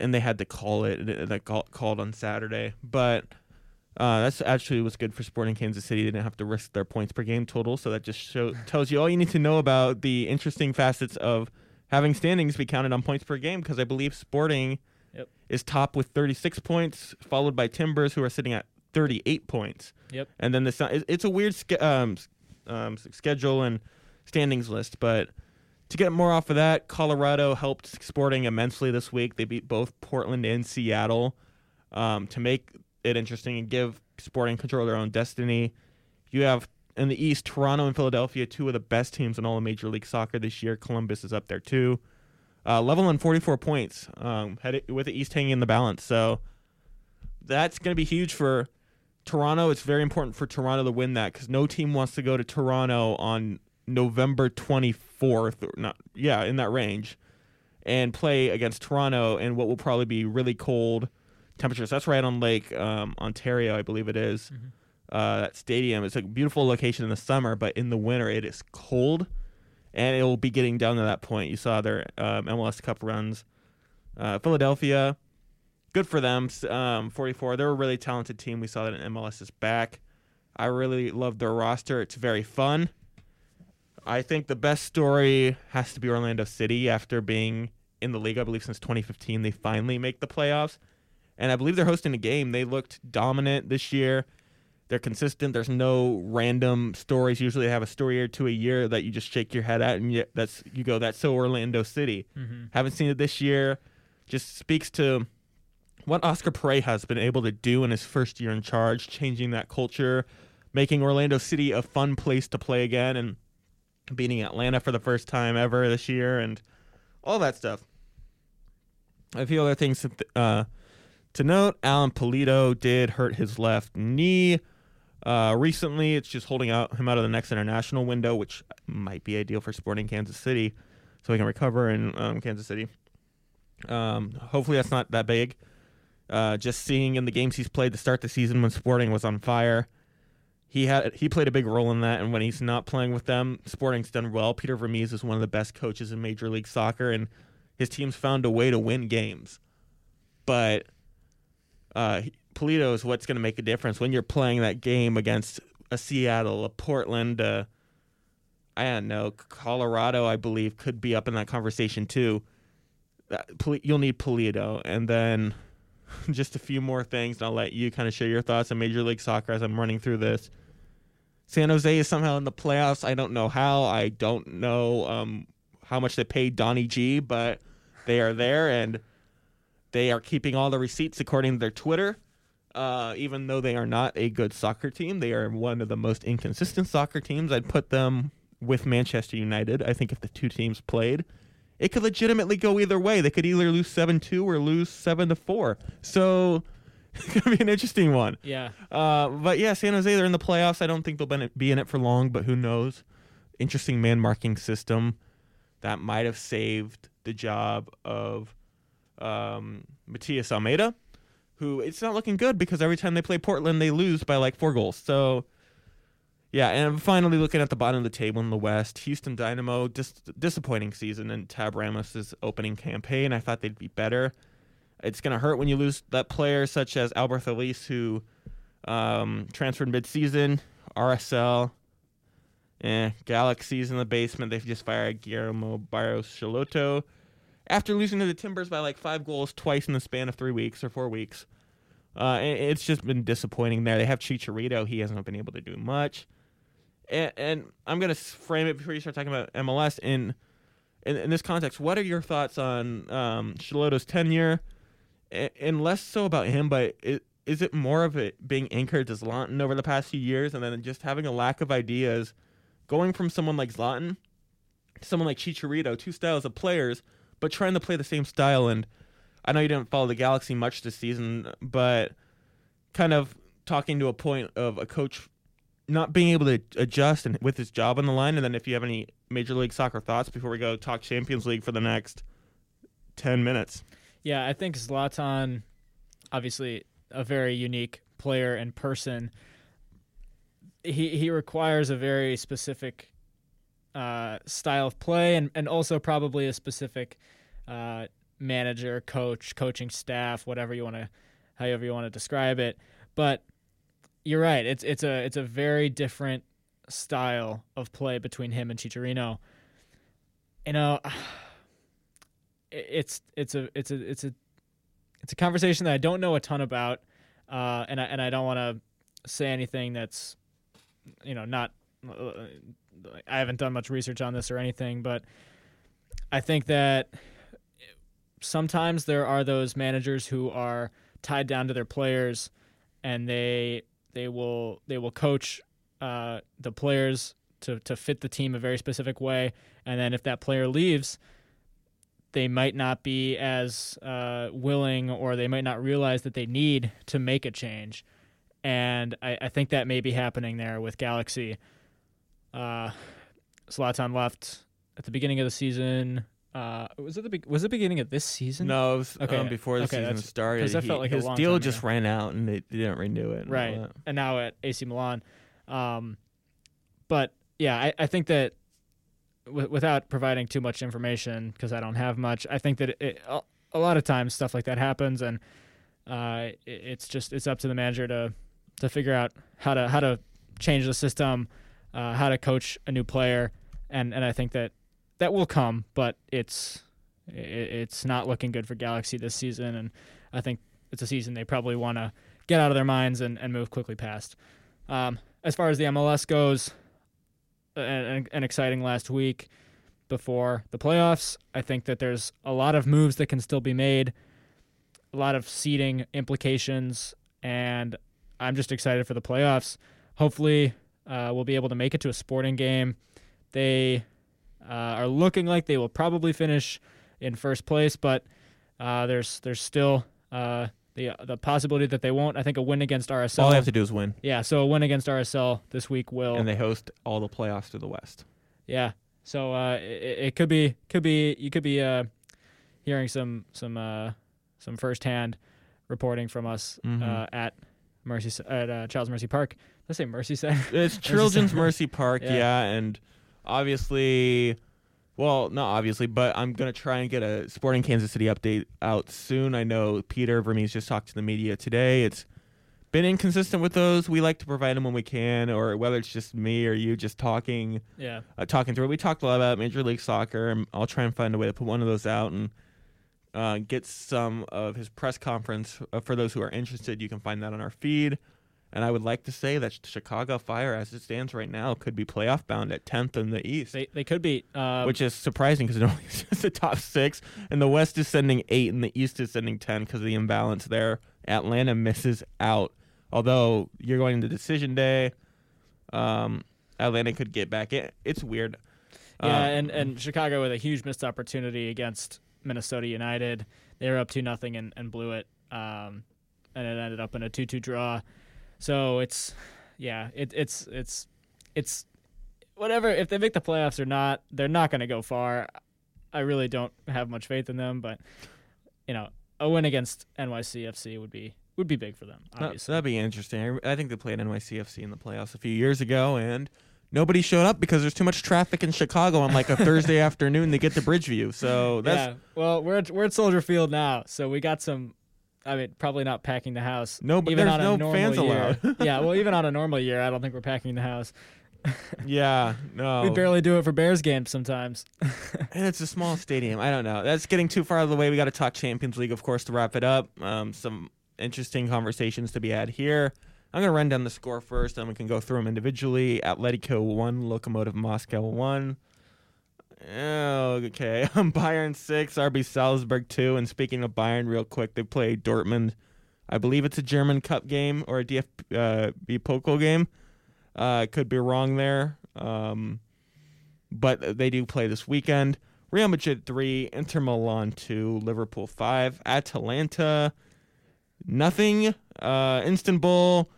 and they had to call it. and They call, called on Saturday, but uh, that's actually was good for Sporting Kansas City. They didn't have to risk their points per game total, so that just show, tells you all you need to know about the interesting facets of having standings be counted on points per game. Because I believe Sporting Yep. is top with 36 points, followed by Timbers, who are sitting at 38 points. Yep. And then the it's a weird ske- um, um, schedule and standings list, but to get more off of that, Colorado helped Sporting immensely this week. They beat both Portland and Seattle um, to make it interesting and give Sporting control their own destiny. You have in the East, Toronto and Philadelphia, two of the best teams in all of Major League Soccer this year. Columbus is up there too. Uh, level on 44 points, um, headed, with the East hanging in the balance. So that's going to be huge for Toronto. It's very important for Toronto to win that because no team wants to go to Toronto on November 24th, or not, yeah, in that range, and play against Toronto in what will probably be really cold temperatures. That's right on Lake um, Ontario, I believe it is. Mhm. Uh, that stadium. It's a beautiful location in the summer, but in the winter it is cold, and it will be getting down to that point. You saw their um, MLS Cup runs. Uh, Philadelphia, good for them. Um, 44. They're a really talented team. We saw that in MLS is back. I really love their roster. It's very fun. I think the best story has to be Orlando City after being in the league, I believe, since 2015. They finally make the playoffs. And I believe they're hosting a game. They looked dominant this year. They're consistent. There's no random stories. Usually, they have a story or two a year that you just shake your head at, and you, that's you go, "That's so Orlando City." Mm-hmm. Haven't seen it this year. Just speaks to what Oscar Pareja has been able to do in his first year in charge, changing that culture, making Orlando City a fun place to play again, and beating Atlanta for the first time ever this year, and all that stuff. A few other things uh, to note: Alan Pulido did hurt his left knee. Uh, recently, it's just holding out him out of the next international window, which might be ideal for Sporting Kansas City, so he can recover in um, Kansas City. Um, hopefully, that's not that big. Uh, just seeing in the games he's played to start the season when Sporting was on fire, he had he played a big role in that. And when he's not playing with them, Sporting's done well. Peter Vermes is one of the best coaches in Major League Soccer, and his team's found a way to win games. But uh, Pulido is what's going to make a difference when you're playing that game against a Seattle, a Portland, uh, I don't know, Colorado. I believe could be up in that conversation too. You'll need Pulido, and then just a few more things, and I'll let you kind of share your thoughts on Major League Soccer as I'm running through this. San Jose is somehow in the playoffs. I don't know how. I don't know um, how much they paid Donnie G, but they are there, and they are keeping all the receipts according to their Twitter. Uh, even though they are not a good soccer team, they are one of the most inconsistent soccer teams. I'd put them with Manchester United. I think if the two teams played, it could legitimately go either way. They could either lose seven two or lose seven to four. So it's gonna be an interesting one. Yeah. Uh, but yeah, San Jose they're in the playoffs. I don't think they'll be in it for long, but who knows? Interesting man marking system that might have saved the job of um, Matias Almeyda, who it's not looking good because every time they play Portland they lose by like four goals. So yeah, and finally looking at the bottom of the table in the West, Houston Dynamo, dis- disappointing season in Tab Ramos's opening campaign. I thought they'd be better. It's going to hurt when you lose that player such as Alberth Elis, who um, transferred mid-season, RSL, eh, Galaxy's in the basement. They've just fired Guillermo Barros after losing to the Timbers by like five goals twice in the span of three weeks or four weeks. Uh, it's just been disappointing there. They have Chicharito. He hasn't been able to do much and, and I'm going to frame it before you start talking about MLS in, in, in this context. What are your thoughts on um, Schelotto's tenure, and, and, less so about him, but it, is it more of it being anchored to Zlatan over the past few years, and then just having a lack of ideas, going from someone like Zlatan to someone like Chicharito, two styles of players, but trying to play the same style. And I know you didn't follow the Galaxy much this season, but kind of talking to a point of a coach not being able to adjust and with his job on the line. And then if you have any Major League Soccer thoughts before we go talk Champions League for the next ten minutes. Yeah, I think Zlatan, obviously a very unique player and person. He he requires a very specific uh, style of play and, and also probably a specific uh, manager, coach, coaching staff, whatever you want to, however you want to describe it. But you're right. It's it's a it's a very different style of play between him and Chicharito. You know, it's it's a it's a it's a it's a conversation that I don't know a ton about, uh, and I and I don't want to say anything that's you know not. I haven't done much research on this or anything, but I think that sometimes there are those managers who are tied down to their players and they they will they will coach uh, the players to to fit the team a very specific way, and then if that player leaves, they might not be as uh, willing or they might not realize that they need to make a change. And I, I think that may be happening there with Galaxy. Uh, Zlatan left at the beginning of the season. Uh, was it the be- was it the beginning of this season? No, it was okay. Um, before the okay, season started. Because that felt like his deal time just ran out and they didn't renew it. Right, and, and now at AC Milan. Um, but yeah, I, I think that w- without providing too much information, because I don't have much, I think that it, a, a lot of times stuff like that happens, and uh, it, it's just it's up to the manager to to figure out how to how to change the system, uh, how to coach a new player, and and I think that that will come, but it's it's not looking good for Galaxy this season, and I think it's a season they probably want to get out of their minds and, and move quickly past. Um, as far as the MLS goes, an, an exciting last week before the playoffs. I think that there's a lot of moves that can still be made, a lot of seeding implications, and I'm just excited for the playoffs. Hopefully, uh, we'll be able to make it to a sporting game. They uh, are looking like they will probably finish in first place, but uh, there's there's still uh, the the possibility that they won't. I think a win against RSL. All they have to do is win, yeah, so a win against RSL this week will. and they host all the playoffs to the West. yeah, so uh, it, it could be could be you could be uh, hearing some some uh, some firsthand reporting from us Mhm. uh, at Mercy at uh, Child's Mercy Park. Let's say Mercy Center. It's Children's Mercy Park, Yeah. yeah. and obviously, well, not obviously, but I'm gonna try and get a Sporting Kansas City update out soon. I know Peter Vermes just talked to the media today. It's been inconsistent with those. We like to provide them when we can, or whether it's just me or you just talking, yeah, uh, talking through it. We talked a lot about Major League Soccer. and I'll try and find a way to put one of those out and. Uh, get some of his press conference uh, for those who are interested. You can find that on our feed. And I would like to say that Chicago Fire, as it stands right now, could be playoff bound at 10th in the East, they they could be. Uh, which is surprising because it only is the top six. And the West is sending eight, and the East is sending 10 because of the imbalance there. Atlanta misses out. Although you're going to decision day, um, Atlanta could get back in. It's weird. Yeah, Um, and, and Chicago with a huge missed opportunity against Minnesota United. They were up two nothing and, and blew it. Um, and it ended up in a two two draw. So it's yeah, it, it's it's it's whatever. If they make the playoffs or not, they're not going to go far. I really don't have much faith in them, but you know, a win against NYCFC would be would be big for them. Obviously, that'd be interesting. I I think they played NYCFC in the playoffs a few years ago, and nobody showed up because there's too much traffic in Chicago on like a Thursday afternoon to get to Bridgeview. So that's yeah. Well, we're at, we're at Soldier Field now, so we got some. I mean, probably not packing the house. No, but even there's on a no normal fans year. allowed. yeah, well, even on a normal year, I don't think we're packing the house. yeah, no. We barely do it for Bears games sometimes. and it's a small stadium. I don't know. That's getting too far out of the way. We got to talk Champions League, of course, to wrap it up. Um, some interesting conversations to be had here. I'm going to run down the score first, and we can go through them individually. Atletico 1, Lokomotiv Moscow 1. Oh, Okay, Bayern 6, RB Salzburg 2. And speaking of Bayern, real quick, they play Dortmund. I believe it's a German Cup game or a DFB uh, Pokal game. Uh, could be wrong there. Um, but they do play this weekend. Real Madrid 3, Inter Milan 2, Liverpool 5, Atalanta nothing. Uh, Istanbul,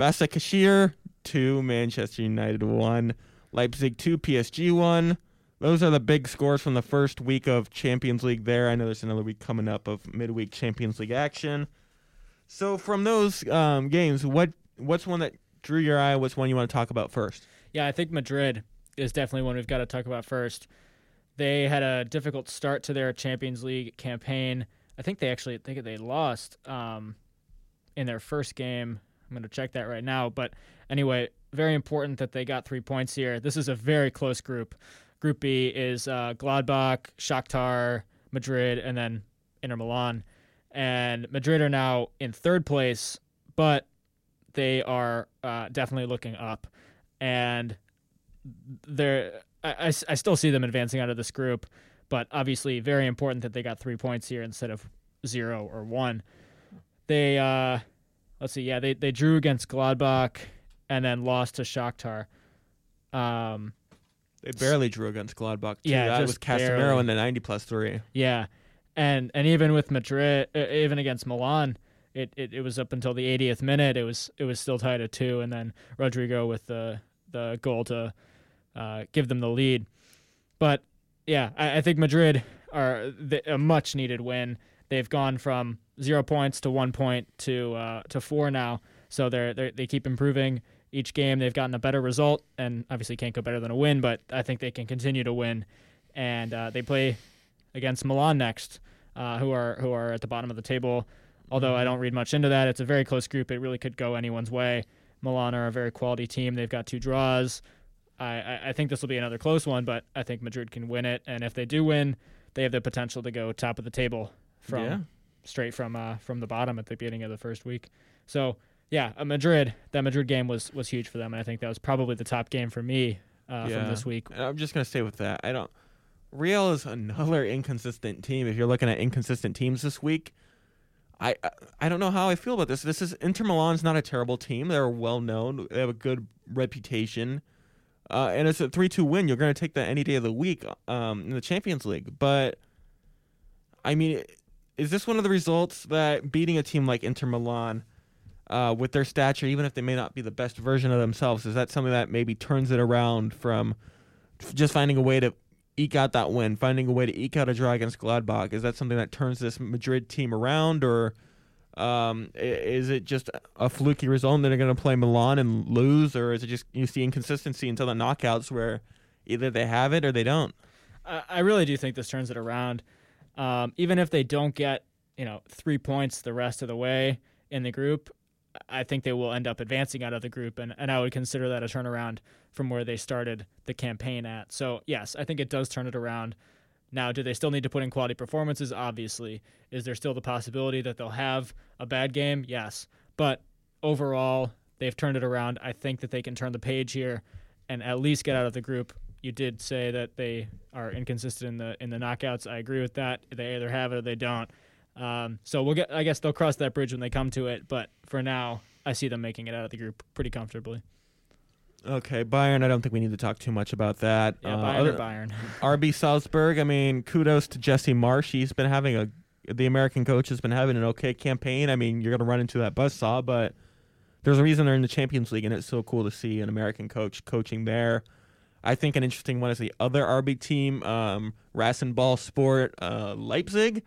Basaksehir 2, Manchester United 1, Leipzig 2, PSG 1. Those are the big scores from the first week of Champions League there. I know there's another week coming up of midweek Champions League action. So from those um, games, what what's one that drew your eye? What's one you want to talk about first? yeah, I think Madrid is definitely one we've got to talk about first. They had a difficult start to their Champions League campaign. I think they actually I think they lost um, in their first game. I'm going to check that right now. But anyway, very important that they got three points here. This is a very close group. Group B is uh, Gladbach, Shakhtar, Madrid, and then Inter Milan. And Madrid are now in third place, but they are uh, definitely looking up. And they're I still see them advancing out of this group, but obviously very important that they got three points here instead of zero or one. They uh, let's see, yeah, they they drew against Gladbach and then lost to Shakhtar. Um, They barely drew against Gladbach. Too. Yeah, that was Casemiro barely. in the 90 plus three. yeah, and and even with Madrid, uh, even against Milan, it, it, it was up until the 80th minute. It was it was still tied at two, and then Rodrygo with the the goal to uh, give them the lead. But yeah, I, I think Madrid are the, a much needed win. They've gone from zero points to one point to uh, to four now, so they're, they're they keep improving each game. They've gotten a better result, and obviously can't go better than a win. But I think they can continue to win, and uh, they play against Milan next, uh, who are who are at the bottom of the table. Although I don't read much into that, it's a very close group. It really could go anyone's way. Milan are a very quality team. They've got two draws. I, I, I think this will be another close one, but I think Madrid can win it. And if they do win, they have the potential to go top of the table from Yeah. Straight from uh, from the bottom at the beginning of the first week. So yeah, Madrid. That Madrid game was was huge for them, and I think that was probably the top game for me uh, Yeah. from this week. I'm just gonna stay with that. I don't. Real is another inconsistent team. If you're looking at inconsistent teams this week, I I- I don't know how I feel about this. This is Inter Milan's not a terrible team. They're well known. They have a good reputation, uh, and it's a three-two win. You're gonna take that any day of the week um, in the Champions League. But I mean, is this one of the results that beating a team like Inter Milan? uh, with their stature, even if they may not be the best version of themselves, is that something that maybe turns it around from just finding a way to eke out that win, finding a way to eke out a draw against Gladbach? Is that something that turns this Madrid team around, or um, is it just a fluky result and they're going to play Milan and lose, or is it just you see inconsistency until the knockouts where either they have it or they don't? I, I really do think this turns it around. Um, even if they don't get you know three points the rest of the way in the group, I think they will end up advancing out of the group, and, and I would consider that a turnaround from where they started the campaign at. So yes, I think it does turn it around. Now, do they still need to put in quality performances? Obviously, is there still the possibility that they'll have a bad game? Yes, but overall, they've turned it around. I think that they can turn the page here and at least get out of the group. You did say that they are inconsistent in the in the knockouts. I agree with that. They either have it or they don't. Um, so we'll get. I guess they'll cross that bridge when they come to it. But for now, I see them making it out of the group pretty comfortably. Okay, Bayern. I don't think we need to talk too much about that. Yeah, Uh, Bayern other- Bayern. RB Salzburg. I mean, kudos to Jesse Marsh. He's been having a the American coach has been having an okay campaign. I mean, you're going to run into that buzzsaw, but there's a reason they're in the Champions League, and it's so cool to see an American coach coaching there. I think an interesting one is the other RB team, um, Rasenball Sport uh, Leipzig,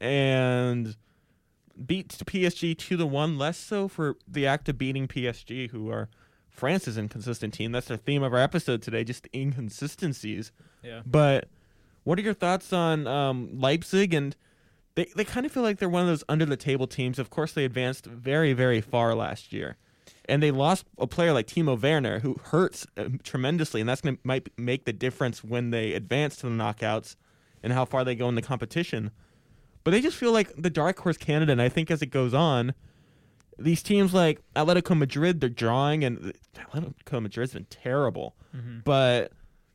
and beat PSG two to one. Less so for the act of beating PSG, who are France's inconsistent team. That's the theme of our episode today, just inconsistencies. Yeah. But what are your thoughts on um, Leipzig? And they, they kind of feel like they're one of those under the table teams. Of course, they advanced very, very far last year. And they lost a player like Timo Werner, who hurts uh, tremendously, and that's going to might make the difference when they advance to the knockouts and how far they go in the competition. But they just feel like the dark horse candidate. And I think as it goes on, these teams like Atletico Madrid, they're drawing, and Atletico Madrid's been terrible. Mhm. But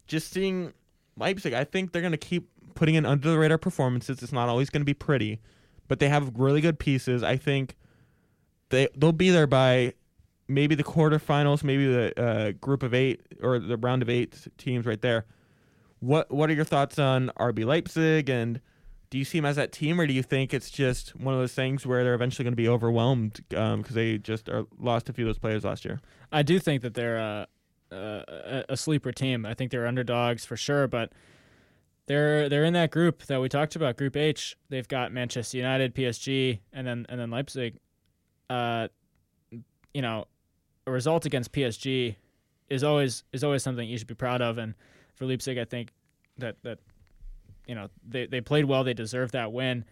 just seeing Leipzig, I think they're going to keep putting in under the radar performances. It's not always going to be pretty, but they have really good pieces. I think they they'll be there by maybe the quarterfinals, maybe the uh, group of eight or the round of eight teams right there. What what are your thoughts on RB Leipzig and do you see them as that team, or do you think it's just one of those things where they're eventually going to be overwhelmed because they just are, lost a few of those players last year? I do think that they're a, a, a sleeper team. I think they're underdogs for sure, but they're they're in that group that we talked about, Group H. They've got Manchester United, PSG, and then and then Leipzig. Uh, you know, a result against PSG is always is always something you should be proud of, and for Leipzig, I think that that you know they, they played well, they deserved that win.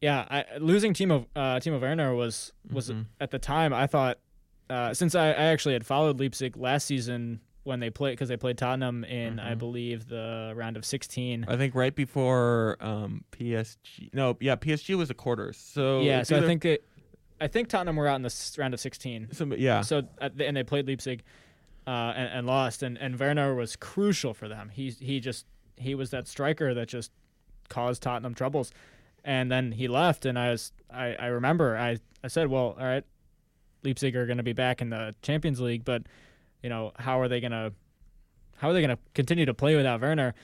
Yeah, I, losing Timo uh, Timo Werner was was Mhm. at the time I thought uh, since I, I actually had followed Leipzig last season when they played because they played Tottenham in I Mhm. believe the round of 16. I think right before um, PSG. No, yeah, PSG was a quarters. So yeah, so I think it, I think Tottenham were out in the round of 16. some- yeah, So uh, th- and they played Leipzig uh, and, and lost, and and Werner was crucial for them. He he just he was that striker that just caused Tottenham troubles, and then he left, and I was I, I remember I I said, well, all right, Leipzig are going to be back in the Champions League, but you know how are they going to how are they going to continue to play without Werner?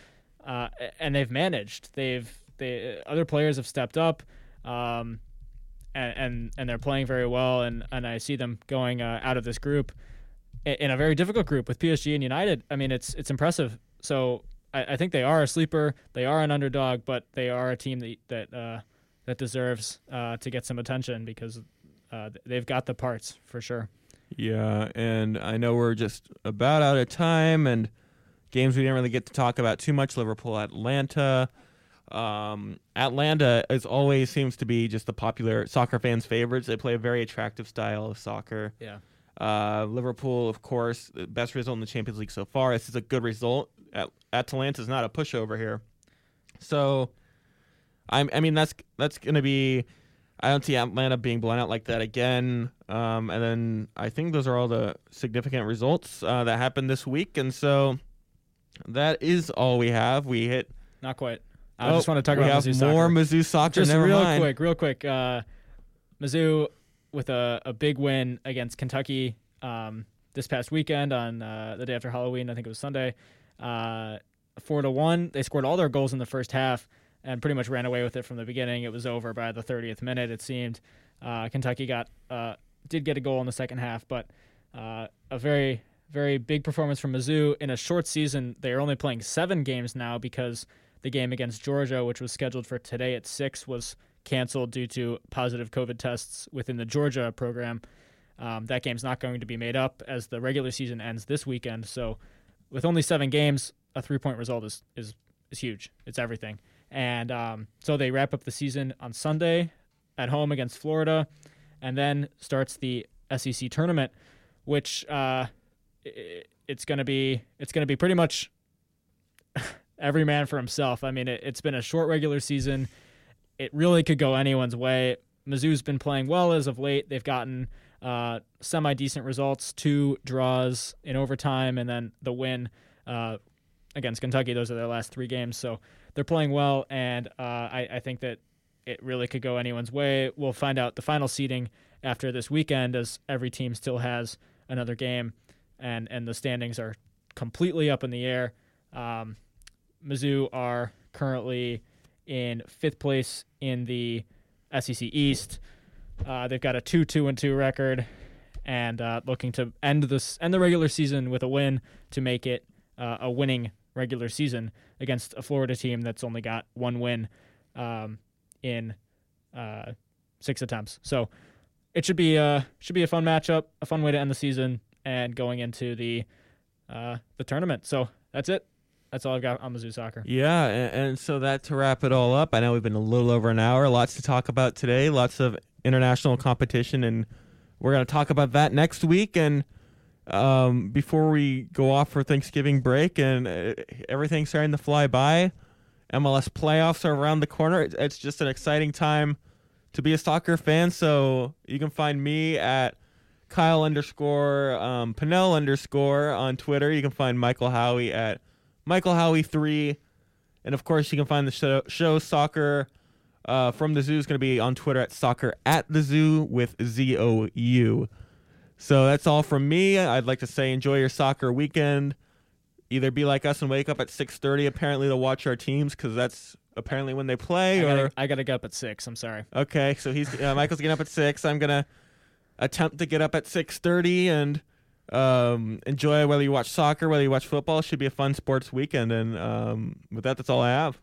Uh, and they've managed. They've they other players have stepped up. Um, and, and and they're playing very well, and, and I see them going uh, out of this group in a very difficult group with PSG and United. I mean, it's it's impressive. So I, I think they are a sleeper. They are an underdog, but they are a team that that uh, that deserves uh, to get some attention because uh, they've got the parts for sure. yeah, and I know we're just about out of time, and games we didn't really get to talk about too much. Liverpool, Atlanta. Um, Atlanta is always seems to be just the popular soccer fans' favorites. They play a very attractive style of soccer. Yeah. Uh, Liverpool, of course, the best result in the Champions League so far. This is a good result. At- Atalanta's not a pushover here, so I'm. I mean, that's that's going to be I don't see Atlanta being blown out like that again. Um, and then I think those are all the significant results uh, that happened this week. And so that is all we have. We hit. Not quite. I Oh, just want to talk we about have Mizzou more soccer. Mizzou soccer. Just Never real mind. quick, real quick. Uh, Mizzou with a, a big win against Kentucky um, this past weekend on uh, the day after Halloween. I think it was Sunday. Uh, four to one. They scored all their goals in the first half and pretty much ran away with it from the beginning. It was over by the 30th minute. It seemed. Uh, Kentucky got uh, did get a goal in the second half, but uh, a very very big performance from Mizzou in a short season. They are only playing seven games now because the game against Georgia, which was scheduled for today at six, was canceled due to positive COVID tests within the Georgia program. Um, that game's not going to be made up as the regular season ends this weekend. So, with only seven games, a three point result is, is is huge. It's everything. And um, so they wrap up the season on Sunday at home against Florida, and then starts the SEC tournament, which uh, it's gonna be it's gonna be pretty much every man for himself. I mean, it, it's been a short regular season. It really could go anyone's way. Mizzou's been playing well as of late. They've gotten uh, semi decent results, two draws in overtime, and then the win uh, against Kentucky. Those are their last three games. So they're playing well, and uh, I, I think that it really could go anyone's way. We'll find out the final seeding after this weekend, as every team still has another game, and, and the standings are completely up in the air. Um, Mizzou are currently in fifth place in the SEC East. Uh, they've got a two two and two record, and uh, looking to end this end the regular season with a win to make it uh, a winning regular season against a Florida team that's only got one win um, in uh, six attempts. So it should be a should be a fun matchup, a fun way to end the season, and going into the uh, the tournament. So that's it. That's all I've got on Mizzou soccer. Yeah, and, and so that to wrap it all up. I know we've been a little over an hour. Lots to talk about today. Lots of international competition, and we're going to talk about that next week. And um, before we go off for Thanksgiving break, and uh, everything's starting to fly by, MLS playoffs are around the corner. It's, it's just an exciting time to be a soccer fan. So you can find me at Kyle underscore um, Pinnell underscore on Twitter. You can find Michael Howie at Michael Howie three, and of course you can find the show, show Soccer uh, from the Zoo is going to be on Twitter at Soccer at the Zoo with Z O U. So that's all from me. I'd like to say enjoy your soccer weekend. Either be like us and wake up at six thirty apparently to watch our teams because that's apparently when they play. I or gotta, I gotta get up at six. I'm sorry. Okay, so he's uh, Michael's getting up at six. I'm gonna attempt to get up at six thirty and um, enjoy whether you watch soccer, whether you watch football. Should be a fun sports weekend. And um, with that, that's all I have.